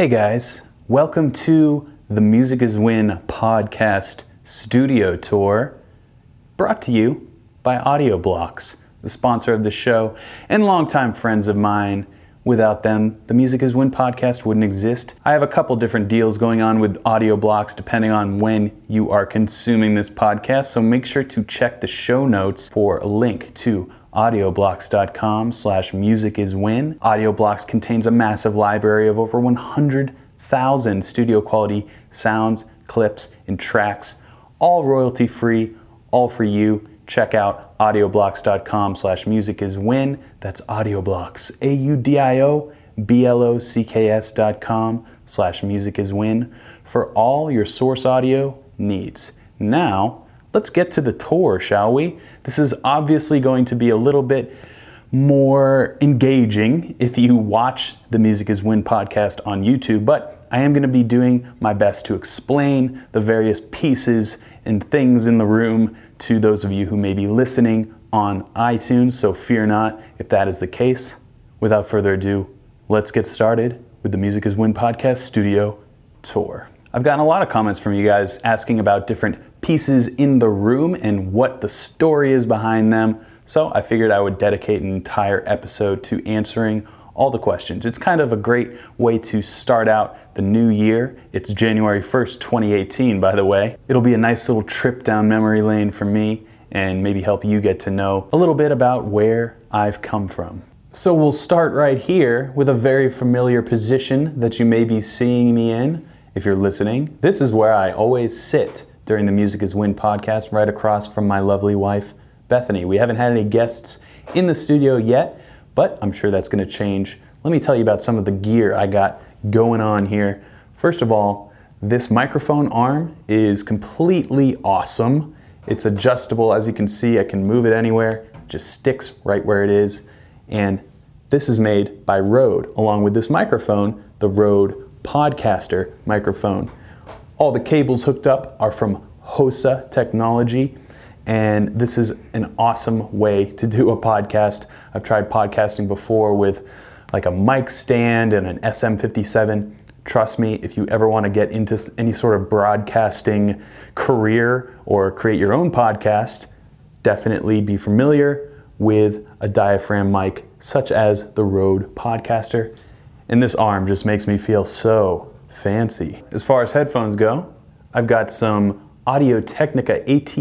Hey guys, welcome to the Music is Win podcast studio tour brought to you by AudioBlocks, the sponsor of the show and longtime friends of mine. Without them, the Music is Win podcast wouldn't exist. I have a couple different deals going on with AudioBlocks depending on when you are consuming this podcast, so make sure to check the show notes for a link to audioblocks.com slash musiciswin. AudioBlocks contains a massive library of over 100,000 studio quality sounds, clips, and tracks, all royalty free, all for you. Check out audioblocks.com slash musiciswin. That's audioblocks, A-U-D-I-O-B-L-O-C-K-S dot com slash musiciswin for all your source audio needs. Now, let's get to the tour, shall we? This is obviously going to be a little bit more engaging if you watch the Music is Win podcast on YouTube, but I am going to be doing my best to explain the various pieces and things in the room to those of you who may be listening on iTunes, so fear not if that is the case. Without further ado, let's get started with the Music is Win podcast studio tour. I've gotten a lot of comments from you guys asking about different pieces in the room and what the story is behind them. So I figured I would dedicate an entire episode to answering all the questions. It's kind of a great way to start out the new year. It's January 1st, 2018, by the way. It'll be a nice little trip down memory lane for me and maybe help you get to know a little bit about where I've come from. So we'll start right here with a very familiar position that you may be seeing me in if you're listening. This is where I always sit during the Music is Win podcast, right across from my lovely wife, Bethany. We haven't had any guests in the studio yet, but I'm sure that's going to change. Let me tell you about some of the gear I got going on here. First of all, this microphone arm is completely awesome. It's adjustable, as you can see, I can move it anywhere, it just sticks right where it is. And this is made by Rode, along with this microphone, the Rode Podcaster microphone. All the cables hooked up are from HOSA technology, and this is an awesome way to do a podcast. I've tried podcasting before with like a mic stand and an SM57. Trust me, if you ever want to get into any sort of broadcasting career or create your own podcast, definitely be familiar with a diaphragm mic such as the Rode Podcaster. And this arm just makes me feel so Fancy. As far as headphones go, I've got some Audio Technica ATH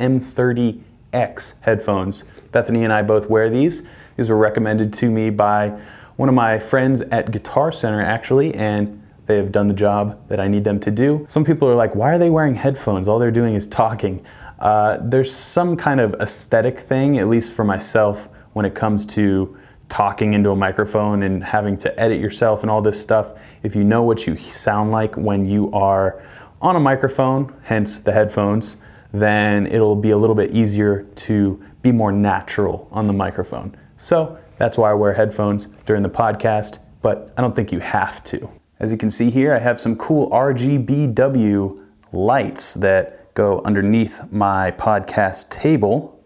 M30X headphones. Bethany and I both wear these. These were recommended to me by one of my friends at Guitar Center, actually, and they have done the job that I need them to do. Some people are like, why are they wearing headphones? All they're doing is talking. Uh, there's some kind of aesthetic thing, at least for myself, when it comes to talking into a microphone and having to edit yourself and all this stuff, if you know what you sound like when you are on a microphone, hence the headphones, then it'll be a little bit easier to be more natural on the microphone. So that's why I wear headphones during the podcast, but I don't think you have to. As you can see here, I have some cool RGBW lights that go underneath my podcast table.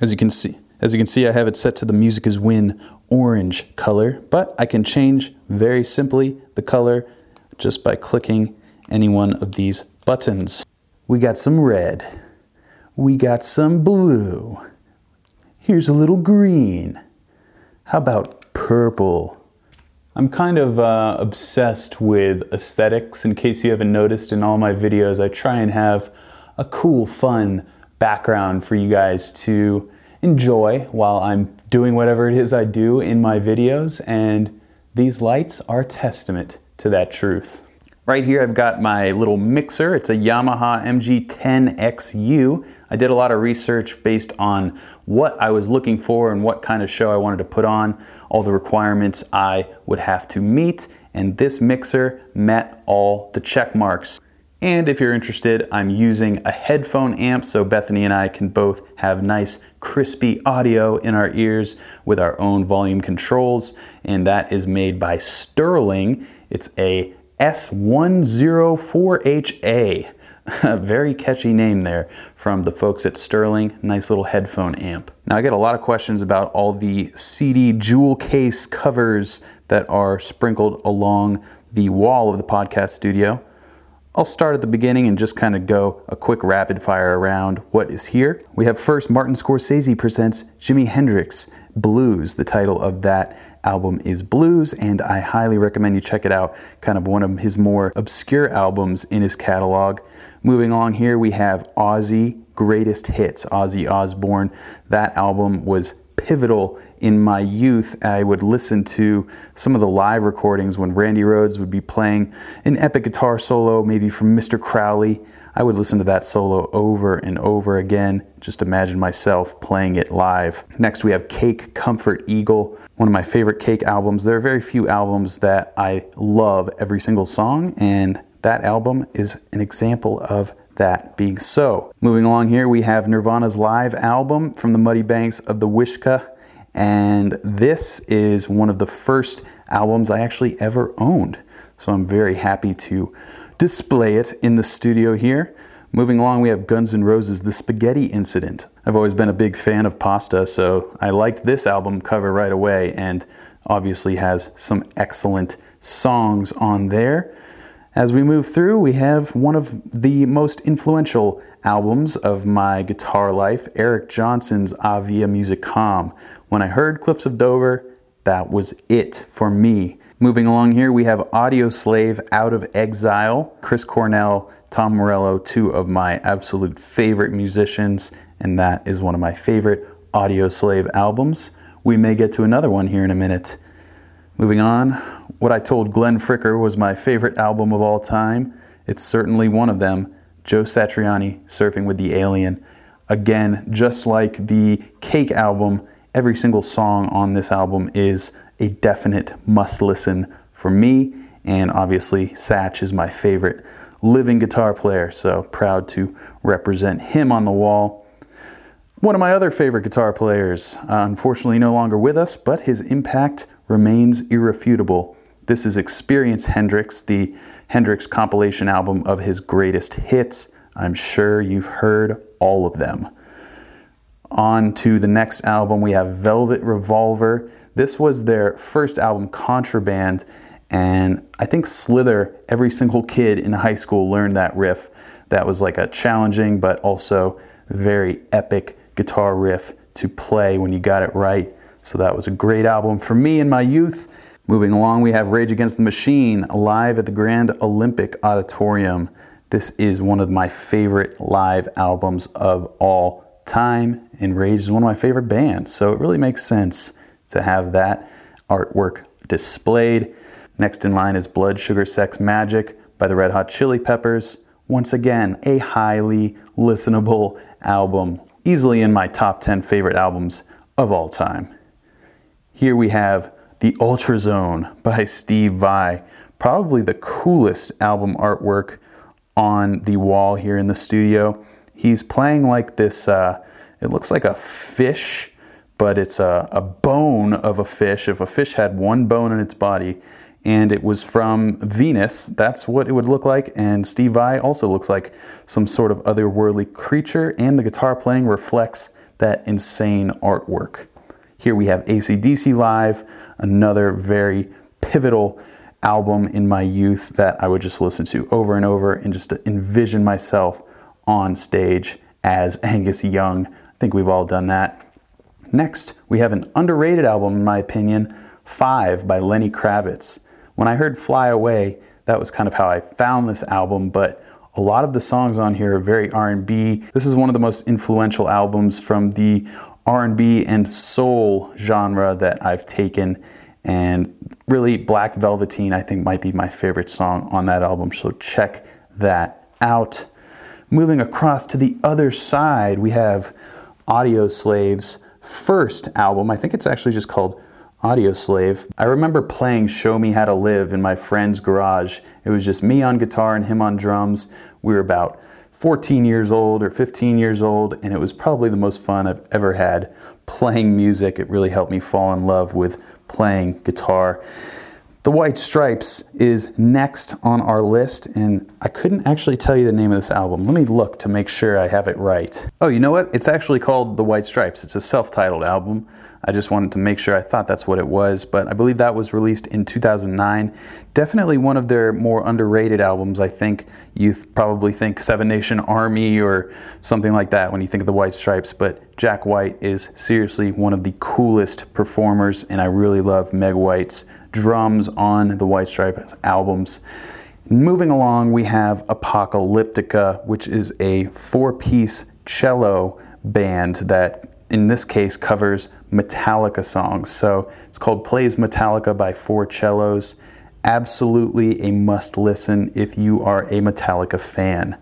As you can see, as you can see, I have it set to the Music is Win orange color, but I can change very simply the color just by clicking any one of these buttons. We got some red. We got some blue. Here's a little green. How about purple? I'm kind of uh, obsessed with aesthetics. In case you haven't noticed in all my videos, I try and have a cool, fun background for you guys to enjoy while I'm doing whatever it is I do in my videos, and these lights are testament to that truth. Right here I've got my little mixer. It's a Yamaha MG10XU. I did a lot of research based on what I was looking for and what kind of show I wanted to put on, all the requirements I would have to meet, and this mixer met all the check marks. And if you're interested, I'm using a headphone amp so Bethany and I can both have nice crispy audio in our ears with our own volume controls. And that is made by Sterling. It's a S104HA. A very catchy name there from the folks at Sterling. Nice little headphone amp. Now, I get a lot of questions about all the CD jewel case covers that are sprinkled along the wall of the podcast studio. I'll start at the beginning and just kind of go a quick rapid fire around what is here. We have first Martin Scorsese presents Jimi Hendrix Blues. The title of that album is Blues, and I highly recommend you check it out. Kind of one of his more obscure albums in his catalog. Moving along here, we have Ozzy Greatest Hits, Ozzy Osbourne. That album was pivotal in my youth. I would listen to some of the live recordings when Randy Rhoads would be playing an epic guitar solo, maybe from Mr. Crowley. I would listen to that solo over and over again. Just imagine myself playing it live. Next, we have Cake Comfort Eagle, one of my favorite Cake albums. There are very few albums that I love every single song, and that album is an example of that being so. Moving along here, we have Nirvana's live album from the Muddy Banks of the Wishkah, and this is one of the first albums I actually ever owned. So I'm very happy to display it in the studio here. Moving along, we have Guns N' Roses, The Spaghetti Incident. I've always been a big fan of pasta, so I liked this album cover right away and obviously has some excellent songs on there. As we move through, we have one of the most influential albums of my guitar life, Eric Johnson's Ave Musicam. When I heard Cliffs of Dover, that was it for me. Moving along here, we have Audioslave Out of Exile, Chris Cornell, Tom Morello, two of my absolute favorite musicians, and that is one of my favorite Audioslave albums. We may get to another one here in a minute. Moving on, what I told Glenn Fricker was my favorite album of all time. It's certainly one of them. Joe Satriani, Surfing with the Alien. Again, just like the Cake album, every single song on this album is a definite must listen for me. And obviously, Satch is my favorite living guitar player, so proud to represent him on the wall. One of my other favorite guitar players, uh, unfortunately no longer with us, but his impact remains irrefutable. This is Experience Hendrix, the Hendrix compilation album of his greatest hits. I'm sure you've heard all of them. On to the next album, we have Velvet Revolver. This was their first album, Contraband, and I think Slither, every single kid in high school learned that riff. That was like a challenging but also very epic guitar riff to play when you got it right. So that was a great album for me in my youth. Moving along, we have Rage Against the Machine live at the Grand Olympic Auditorium. This is one of my favorite live albums of all time, and Rage is one of my favorite bands, so it really makes sense to have that artwork displayed. Next in line is Blood Sugar Sex Magik by the Red Hot Chili Peppers. Once again, a highly listenable album, easily in my top 10 favorite albums of all time. Here we have The Ultra Zone by Steve Vai, probably the coolest album artwork on the wall here in the studio. He's playing like this, uh, it looks like a fish, but it's a, a bone of a fish. If a fish had one bone in its body, and it was from Venus. That's what it would look like. And Steve Vai also looks like some sort of otherworldly creature, and the guitar playing reflects that insane artwork. Here we have ACDC Live, another very pivotal album in my youth that I would just listen to over and over and just envision myself on stage as Angus Young. I think we've all done that. Next, we have an underrated album, in my opinion, Five by Lenny Kravitz. When I heard Fly Away, that was kind of how I found this album, but a lot of the songs on here are very R&B. This is one of the most influential albums from the R&B and soul genre that I've taken and really Black Velveteen I think might be my favorite song on that album so check that out. Moving across to the other side we have Audioslave's first album. I think it's actually just called Audio Slave. I remember playing Show Me How to Live in my friend's garage. It was just me on guitar and him on drums. We were about 14 years old or 15 years old, and it was probably the most fun I've ever had playing music. It really helped me fall in love with playing guitar. The White Stripes is next on our list, and I couldn't actually tell you the name of this album. Let me look to make sure I have it right. Oh, you know what? It's actually called The White Stripes. It's a self titled album. I just wanted to make sure I thought that's what it was, but I believe that was released in 2009. Definitely one of their more underrated albums. I think you probably think Seven Nation Army or something like that when you think of the White Stripes, but Jack White is seriously one of the coolest performers, and I really love Meg White's drums on the White Stripes albums. Moving along, we have Apocalyptica, which is a four piece cello band that, in this case, covers Metallica songs. So it's called Plays Metallica by Four Cellos. Absolutely a must listen if you are a Metallica fan.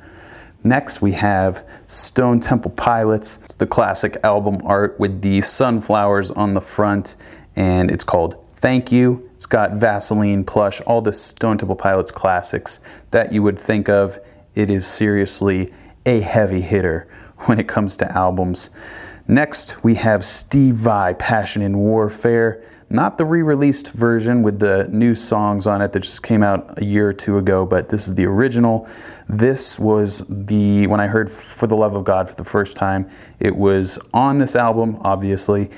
Next, we have Stone Temple Pilots. It's the classic album art with the sunflowers on the front, and it's called Thank You. It's got Vasoline plush, all the Stone Temple Pilots classics that you would think of. It is seriously a heavy hitter when it comes to albums. Next, we have Steve Vai, Passion and Warfare. Not the re released version with the new songs on it that just came out a year or two ago, but this is the original. This was the, when I heard For the Love of God for the first time, it was on this album, obviously.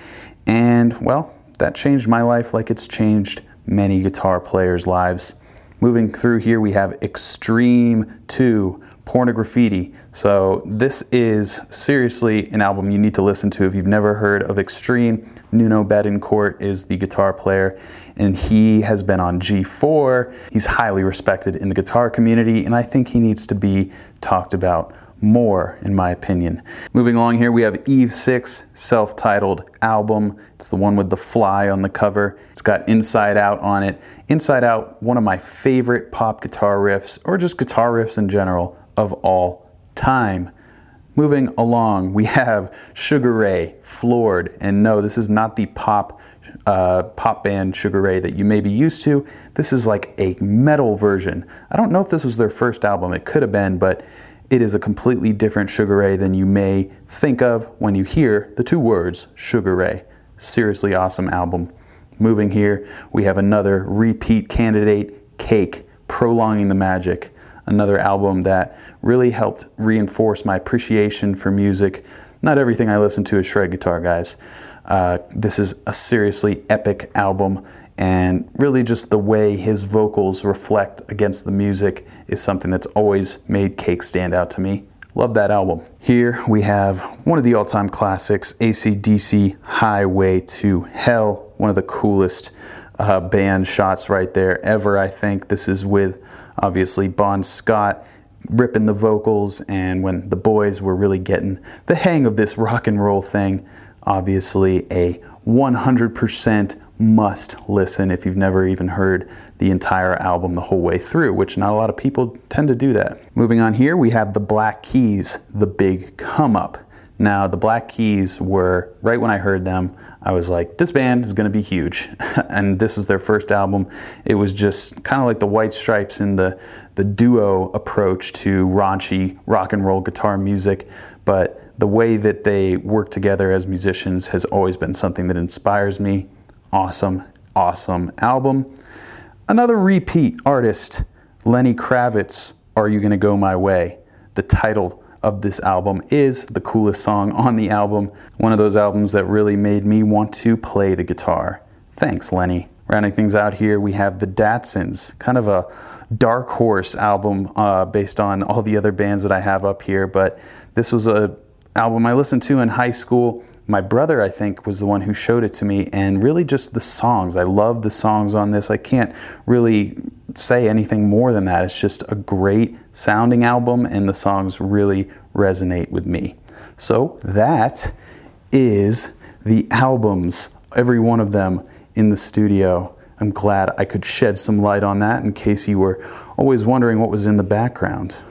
And, well, that changed my life like it's changed many guitar players' lives. Moving through here, we have Extreme 2 Pornograffitti. So, this is seriously an album you need to listen to if you've never heard of Extreme. Nuno Bettencourt is the guitar player, and he has been on G4. He's highly respected in the guitar community, and I think he needs to be talked about more, in my opinion. Moving along here, we have Eve 6, self titled album. It's the one with the fly on the cover. It's got Inside Out on it. Inside Out, one of my favorite pop guitar riffs, or just guitar riffs in general, of all time. Moving along, we have Sugar Ray, Floored, and no, this is not the pop uh, pop band Sugar Ray that you may be used to. This is like a metal version. I don't know if this was their first album. It could have been, but it is a completely different Sugar Ray than you may think of when you hear the two words Sugar Ray. Seriously awesome album. Moving here, we have another repeat candidate, Cake, Prolonging the Magic. Another album that really helped reinforce my appreciation for music. Not everything I listen to is shred guitar, guys. Uh, this is a seriously epic album and really just the way his vocals reflect against the music is something that's always made Cake stand out to me. Love that album. Here we have one of the all time classics, ACDC Highway to Hell, one of the coolest uh, band shots right there ever, I think. This is with obviously Bon Scott ripping the vocals, and when the boys were really getting the hang of this rock and roll thing, obviously a 100% must listen if you've never even heard the entire album the whole way through, which not a lot of people tend to do that. Moving on here, we have the Black Keys, the big come up. Now, the Black Keys were, right when I heard them, I was like, this band is to be huge. and this is their first album. It was just kind of like the White Stripes in the, the duo approach to raunchy rock and roll guitar music. But the way that they work together as musicians has always been something that inspires me awesome, awesome album. Another repeat artist, Lenny Kravitz, Are You Gonna Go My Way? The title of this album is the coolest song on the album, one of those albums that really made me want to play the guitar. Thanks, Lenny. Rounding things out here, we have the Datsuns, kind of a dark horse album uh, based on all the other bands that I have up here, but this was a album I listened to in high school my brother, I think, was the one who showed it to me, and really just the songs. I love the songs on this. I can't really say anything more than that. It's just a great sounding album, and the songs really resonate with me. So that is the albums, every one of them in the studio. I'm glad I could shed some light on that in case you were always wondering what was in the background.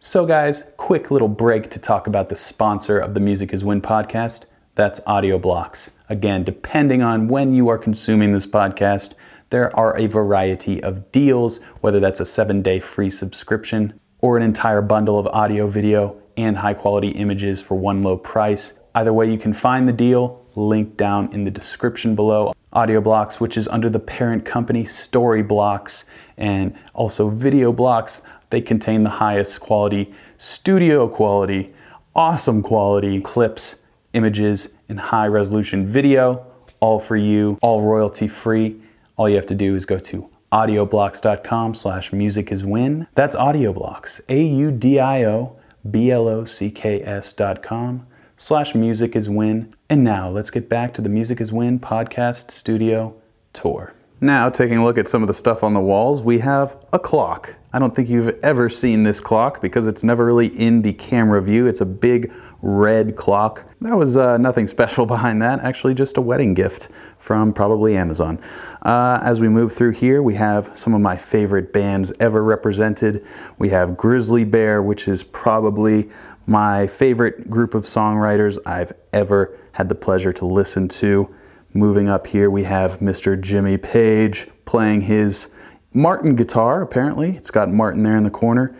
So, guys, quick little break to talk about the sponsor of the Music is Win podcast that's Audio Blocks. Again, depending on when you are consuming this podcast, there are a variety of deals, whether that's a seven day free subscription or an entire bundle of audio, video, and high quality images for one low price. Either way, you can find the deal linked down in the description below. Audio Blocks, which is under the parent company Storyblocks, and also Video Blocks. They contain the highest quality, studio quality, awesome quality clips images, and high resolution video, all for you, all royalty free. All you have to do is go to audioblocks.com slash music is win. That's audioblocks, A-U-D-I-O-B-L-O-C-K-S dot com slash music is win. And now let's get back to the Music is Win podcast studio tour. Now, taking a look at some of the stuff on the walls, we have a clock. I don't think you've ever seen this clock because it's never really in the camera view. It's a big red clock. That was uh, nothing special behind that, actually, just a wedding gift from probably Amazon. Uh, as we move through here, we have some of my favorite bands ever represented. We have Grizzly Bear, which is probably my favorite group of songwriters I've ever had the pleasure to listen to. Moving up here, we have Mr. Jimmy Page playing his Martin guitar, apparently. It's got Martin there in the corner.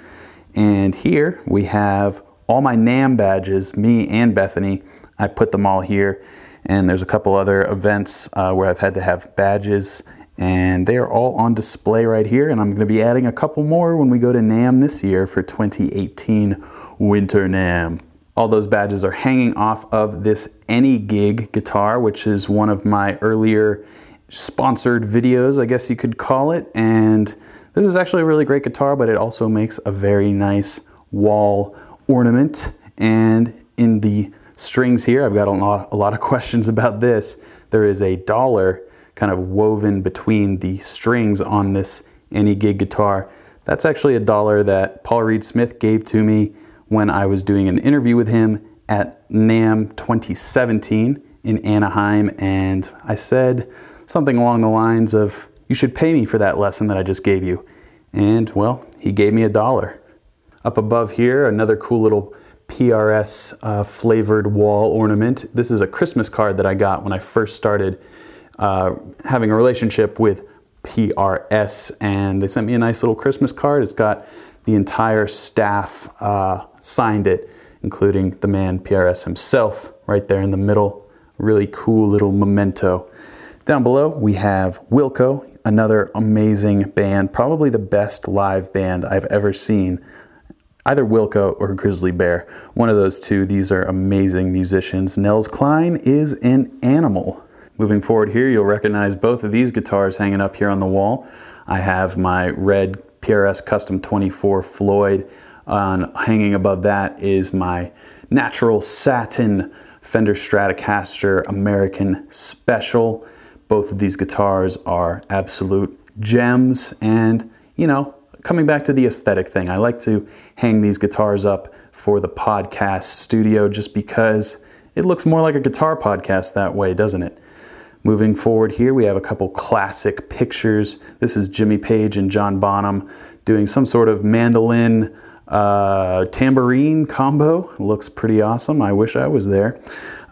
And here we have all my NAMM badges, me and Bethany. I put them all here. And there's a couple other events uh, where I've had to have badges, and they are all on display right here. And I'm going to be adding a couple more when we go to NAMM this year for 2018 Winter NAMM. All those badges are hanging off of this Any-Gig guitar, which is one of my earlier sponsored videos, I guess you could call it. And this is actually a really great guitar, but it also makes a very nice wall ornament. And in the strings here, I've got a lot, a lot of questions about this. There is a dollar kind of woven between the strings on this Any-Gig guitar. That's actually a dollar that Paul Reed Smith gave to me when I was doing an interview with him at NAMM 2017 in Anaheim, and I said something along the lines of, You should pay me for that lesson that I just gave you. And well, he gave me a dollar. Up above here, another cool little PRS uh, flavored wall ornament. This is a Christmas card that I got when I first started uh, having a relationship with PRS, and they sent me a nice little Christmas card. It's got the entire staff uh, signed it, including the man PRS himself right there in the middle. Really cool little memento. Down below, we have Wilco, another amazing band, probably the best live band I've ever seen. Either Wilco or Grizzly Bear, one of those two. These are amazing musicians. Nels Cline is an animal. Moving forward here, you'll recognize both of these guitars hanging up here on the wall. I have my red PRS Custom 24 Floyd. On hanging above that is my natural satin Fender Stratocaster American Special. Both of these guitars are absolute gems and, you know, coming back to the aesthetic thing, I like to hang these guitars up for the podcast studio just because it looks more like a guitar podcast that way, doesn't it? Moving forward here, we have a couple classic pictures. This is Jimmy Page and John Bonham doing some sort of mandolin uh, tambourine combo. Looks pretty awesome. I wish I was there.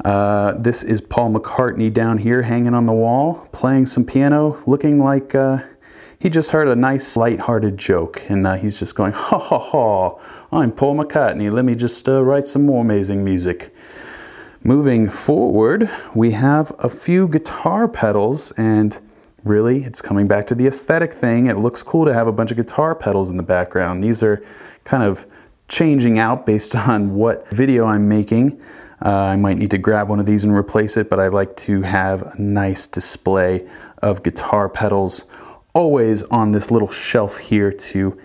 Uh, this is Paul McCartney down here hanging on the wall, playing some piano, looking like uh, he just heard a nice light-hearted joke, and uh, he's just going, ha ha ha, I'm Paul McCartney, let me just uh, write some more amazing music. Moving forward, we have a few guitar pedals and really it's coming back to the aesthetic thing. It looks cool to have a bunch of guitar pedals in the background. These are kind of changing out based on what video I'm making. Uh, I might need to grab one of these and replace it, but I like to have a nice display of guitar pedals always on this little shelf here to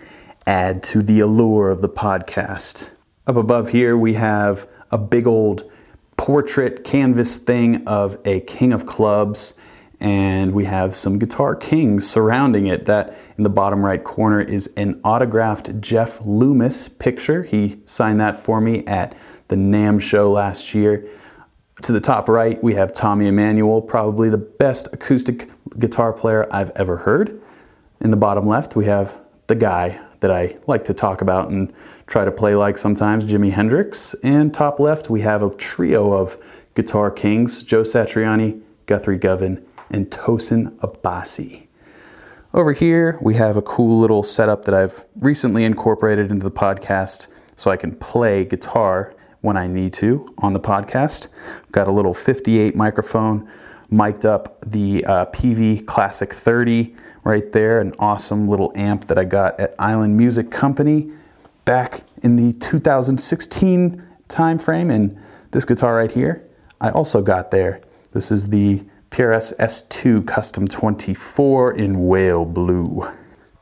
add to the allure of the podcast. Up above here, we have a big old portrait canvas thing of a king of clubs and we have some guitar kings surrounding it. That in the bottom right corner is an autographed Jeff Loomis picture. He signed that for me at the NAMM show last year. To the top right, we have Tommy Emmanuel, probably the best acoustic guitar player I've ever heard. In the bottom left, we have the guy that I like to talk about and try to play like sometimes, Jimi Hendrix. And top left, we have a trio of guitar kings, Joe Satriani, Guthrie Govan, and Tosin Abasi. Over here, we have a cool little setup that I've recently incorporated into the podcast so I can play guitar when I need to on the podcast. Got a little 58 microphone, mic'd up the uh, Peavey Classic 30 right there, an awesome little amp that I got at Island Music Company back in the 2016 timeframe. And this guitar right here, I also got there. This is the PRS S2 Custom 24 in whale blue.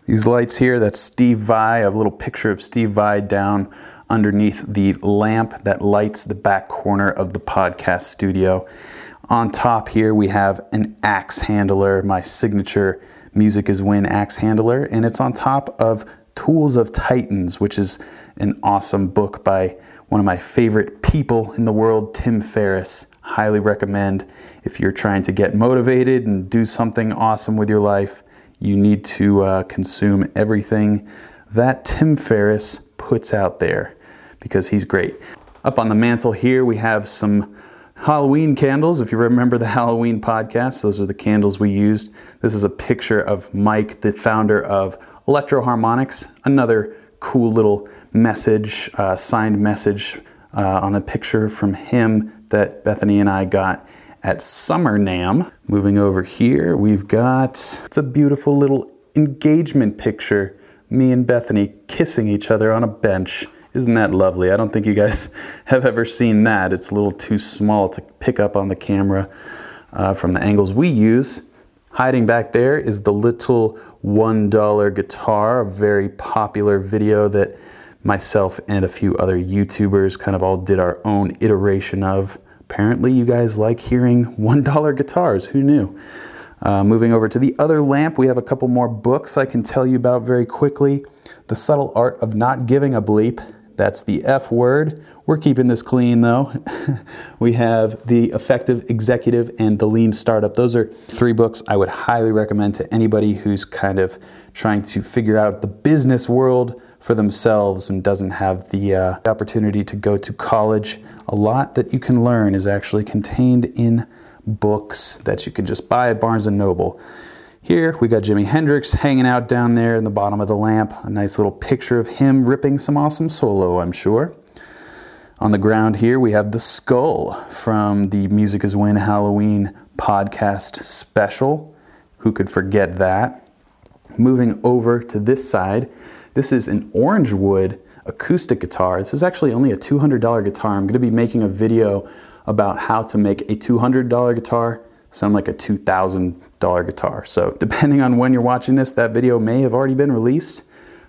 These lights here, that's Steve Vai. I have a little picture of Steve Vai down underneath the lamp that lights the back corner of the podcast studio. On top here, we have an axe handler, my signature Music is Win axe handler, and it's on top of Tools of Titans, which is an awesome book by one of my favorite people in the world, Tim Ferriss. Highly recommend if you're trying to get motivated and do something awesome with your life. You need to uh, consume everything that Tim Ferriss puts out there because he's great. Up on the mantle here, we have some Halloween candles. If you remember the Halloween podcast, those are the candles we used. This is a picture of Mike, the founder of Electro-Harmonix, another cool little message, uh, signed message uh, on a picture from him that Bethany and I got at Summer NAMM. Moving over here, we've got, it's a beautiful little engagement picture. Me and Bethany kissing each other on a bench. Isn't that lovely? I don't think you guys have ever seen that. It's a little too small to pick up on the camera uh, from the angles we use. Hiding back there is the little $1 guitar, a very popular video that myself and a few other YouTubers kind of all did our own iteration of. Apparently, you guys like hearing $1 guitars. Who knew? Uh, moving over to the other lamp, we have a couple more books I can tell you about very quickly. The Subtle Art of Not Giving a Bleep that's the F word. We're keeping this clean though. we have The Effective Executive and The Lean Startup. Those are three books I would highly recommend to anybody who's kind of trying to figure out the business world for themselves and doesn't have the uh, opportunity to go to college. A lot that you can learn is actually contained in books that you can just buy at Barnes & Noble. Here we got Jimi Hendrix hanging out down there in the bottom of the lamp. A nice little picture of him ripping some awesome solo, I'm sure. On the ground here we have the skull from the Music is Win Halloween podcast special. Who could forget that? Moving over to this side, this is an orange wood acoustic guitar. This is actually only a $200 guitar. I'm going to be making a video about how to make a $200 guitar sound like a $2,000 guitar. So depending on when you're watching this, that video may have already been released,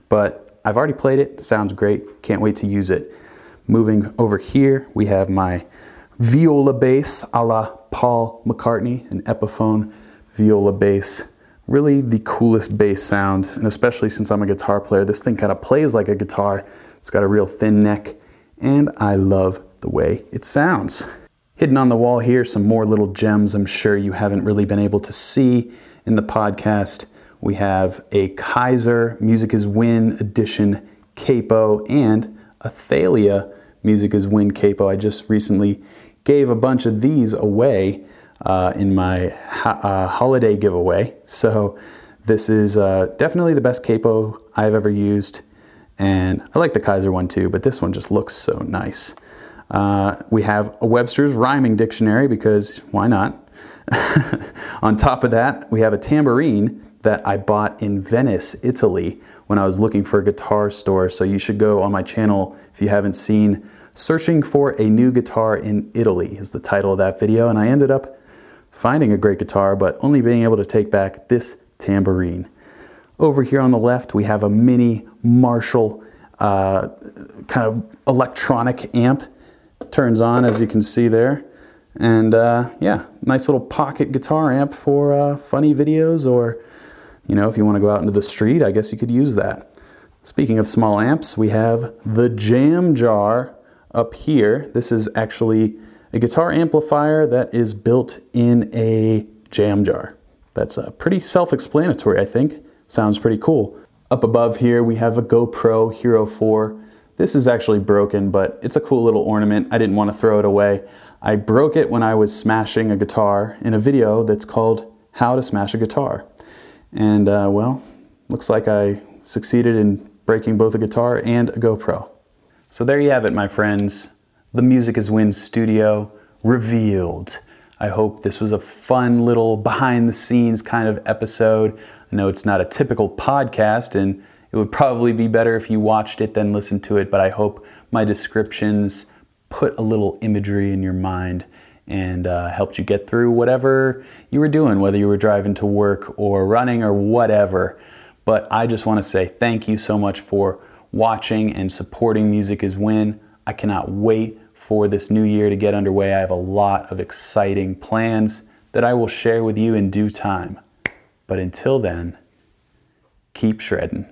but I've already played it. Sounds great. Can't wait to use it. Moving over here, we have my viola bass a la Paul McCartney, an Epiphone viola bass. Really the coolest bass sound, and especially since I'm a guitar player, this thing kind of plays like a guitar. It's got a real thin neck, and I love the way it sounds. Hidden on the wall here, some more little gems I'm sure you haven't really been able to see in the podcast. We have a Kyser Music is Win edition capo and a Thalia Music is Win capo. I just recently gave a bunch of these away uh, in my uh, holiday giveaway. So this is uh, definitely the best capo I've ever used. And I like the Kyser one too, but this one just looks so nice. Uh, we have a Webster's rhyming dictionary because why not? On top of that, we have a tambourine that I bought in Venice, Italy, when I was looking for a guitar store. So you should go on my channel if you haven't seen. Searching for a new guitar in Italy is the title of that video, and I ended up finding a great guitar, but only being able to take back this tambourine. Over here on the left, we have a mini Marshall uh, kind of electronic amp turns on as you can see there. And uh, yeah, nice little pocket guitar amp for uh, funny videos or, you know, if you want to go out into the street, I guess you could use that. Speaking of small amps, we have the Jam Jar up here. This is actually a guitar amplifier that is built in a jam jar. That's uh, pretty self-explanatory, I think. Sounds pretty cool. Up above here, we have a GoPro Hero 4 this is actually broken, but it's a cool little ornament. I didn't want to throw it away. I broke it when I was smashing a guitar in a video that's called How to Smash a Guitar. And uh, well, looks like I succeeded in breaking both a guitar and a GoPro. So there you have it, my friends. The Music is Win studio revealed. I hope this was a fun little behind the scenes kind of episode. I know it's not a typical podcast, and it would probably be better if you watched it than listened to it, but I hope my descriptions put a little imagery in your mind and uh, helped you get through whatever you were doing, whether you were driving to work or running or whatever. But I just want to say thank you so much for watching and supporting Music is Win. I cannot wait for this new year to get underway. I have a lot of exciting plans that I will share with you in due time. But until then, keep shredding.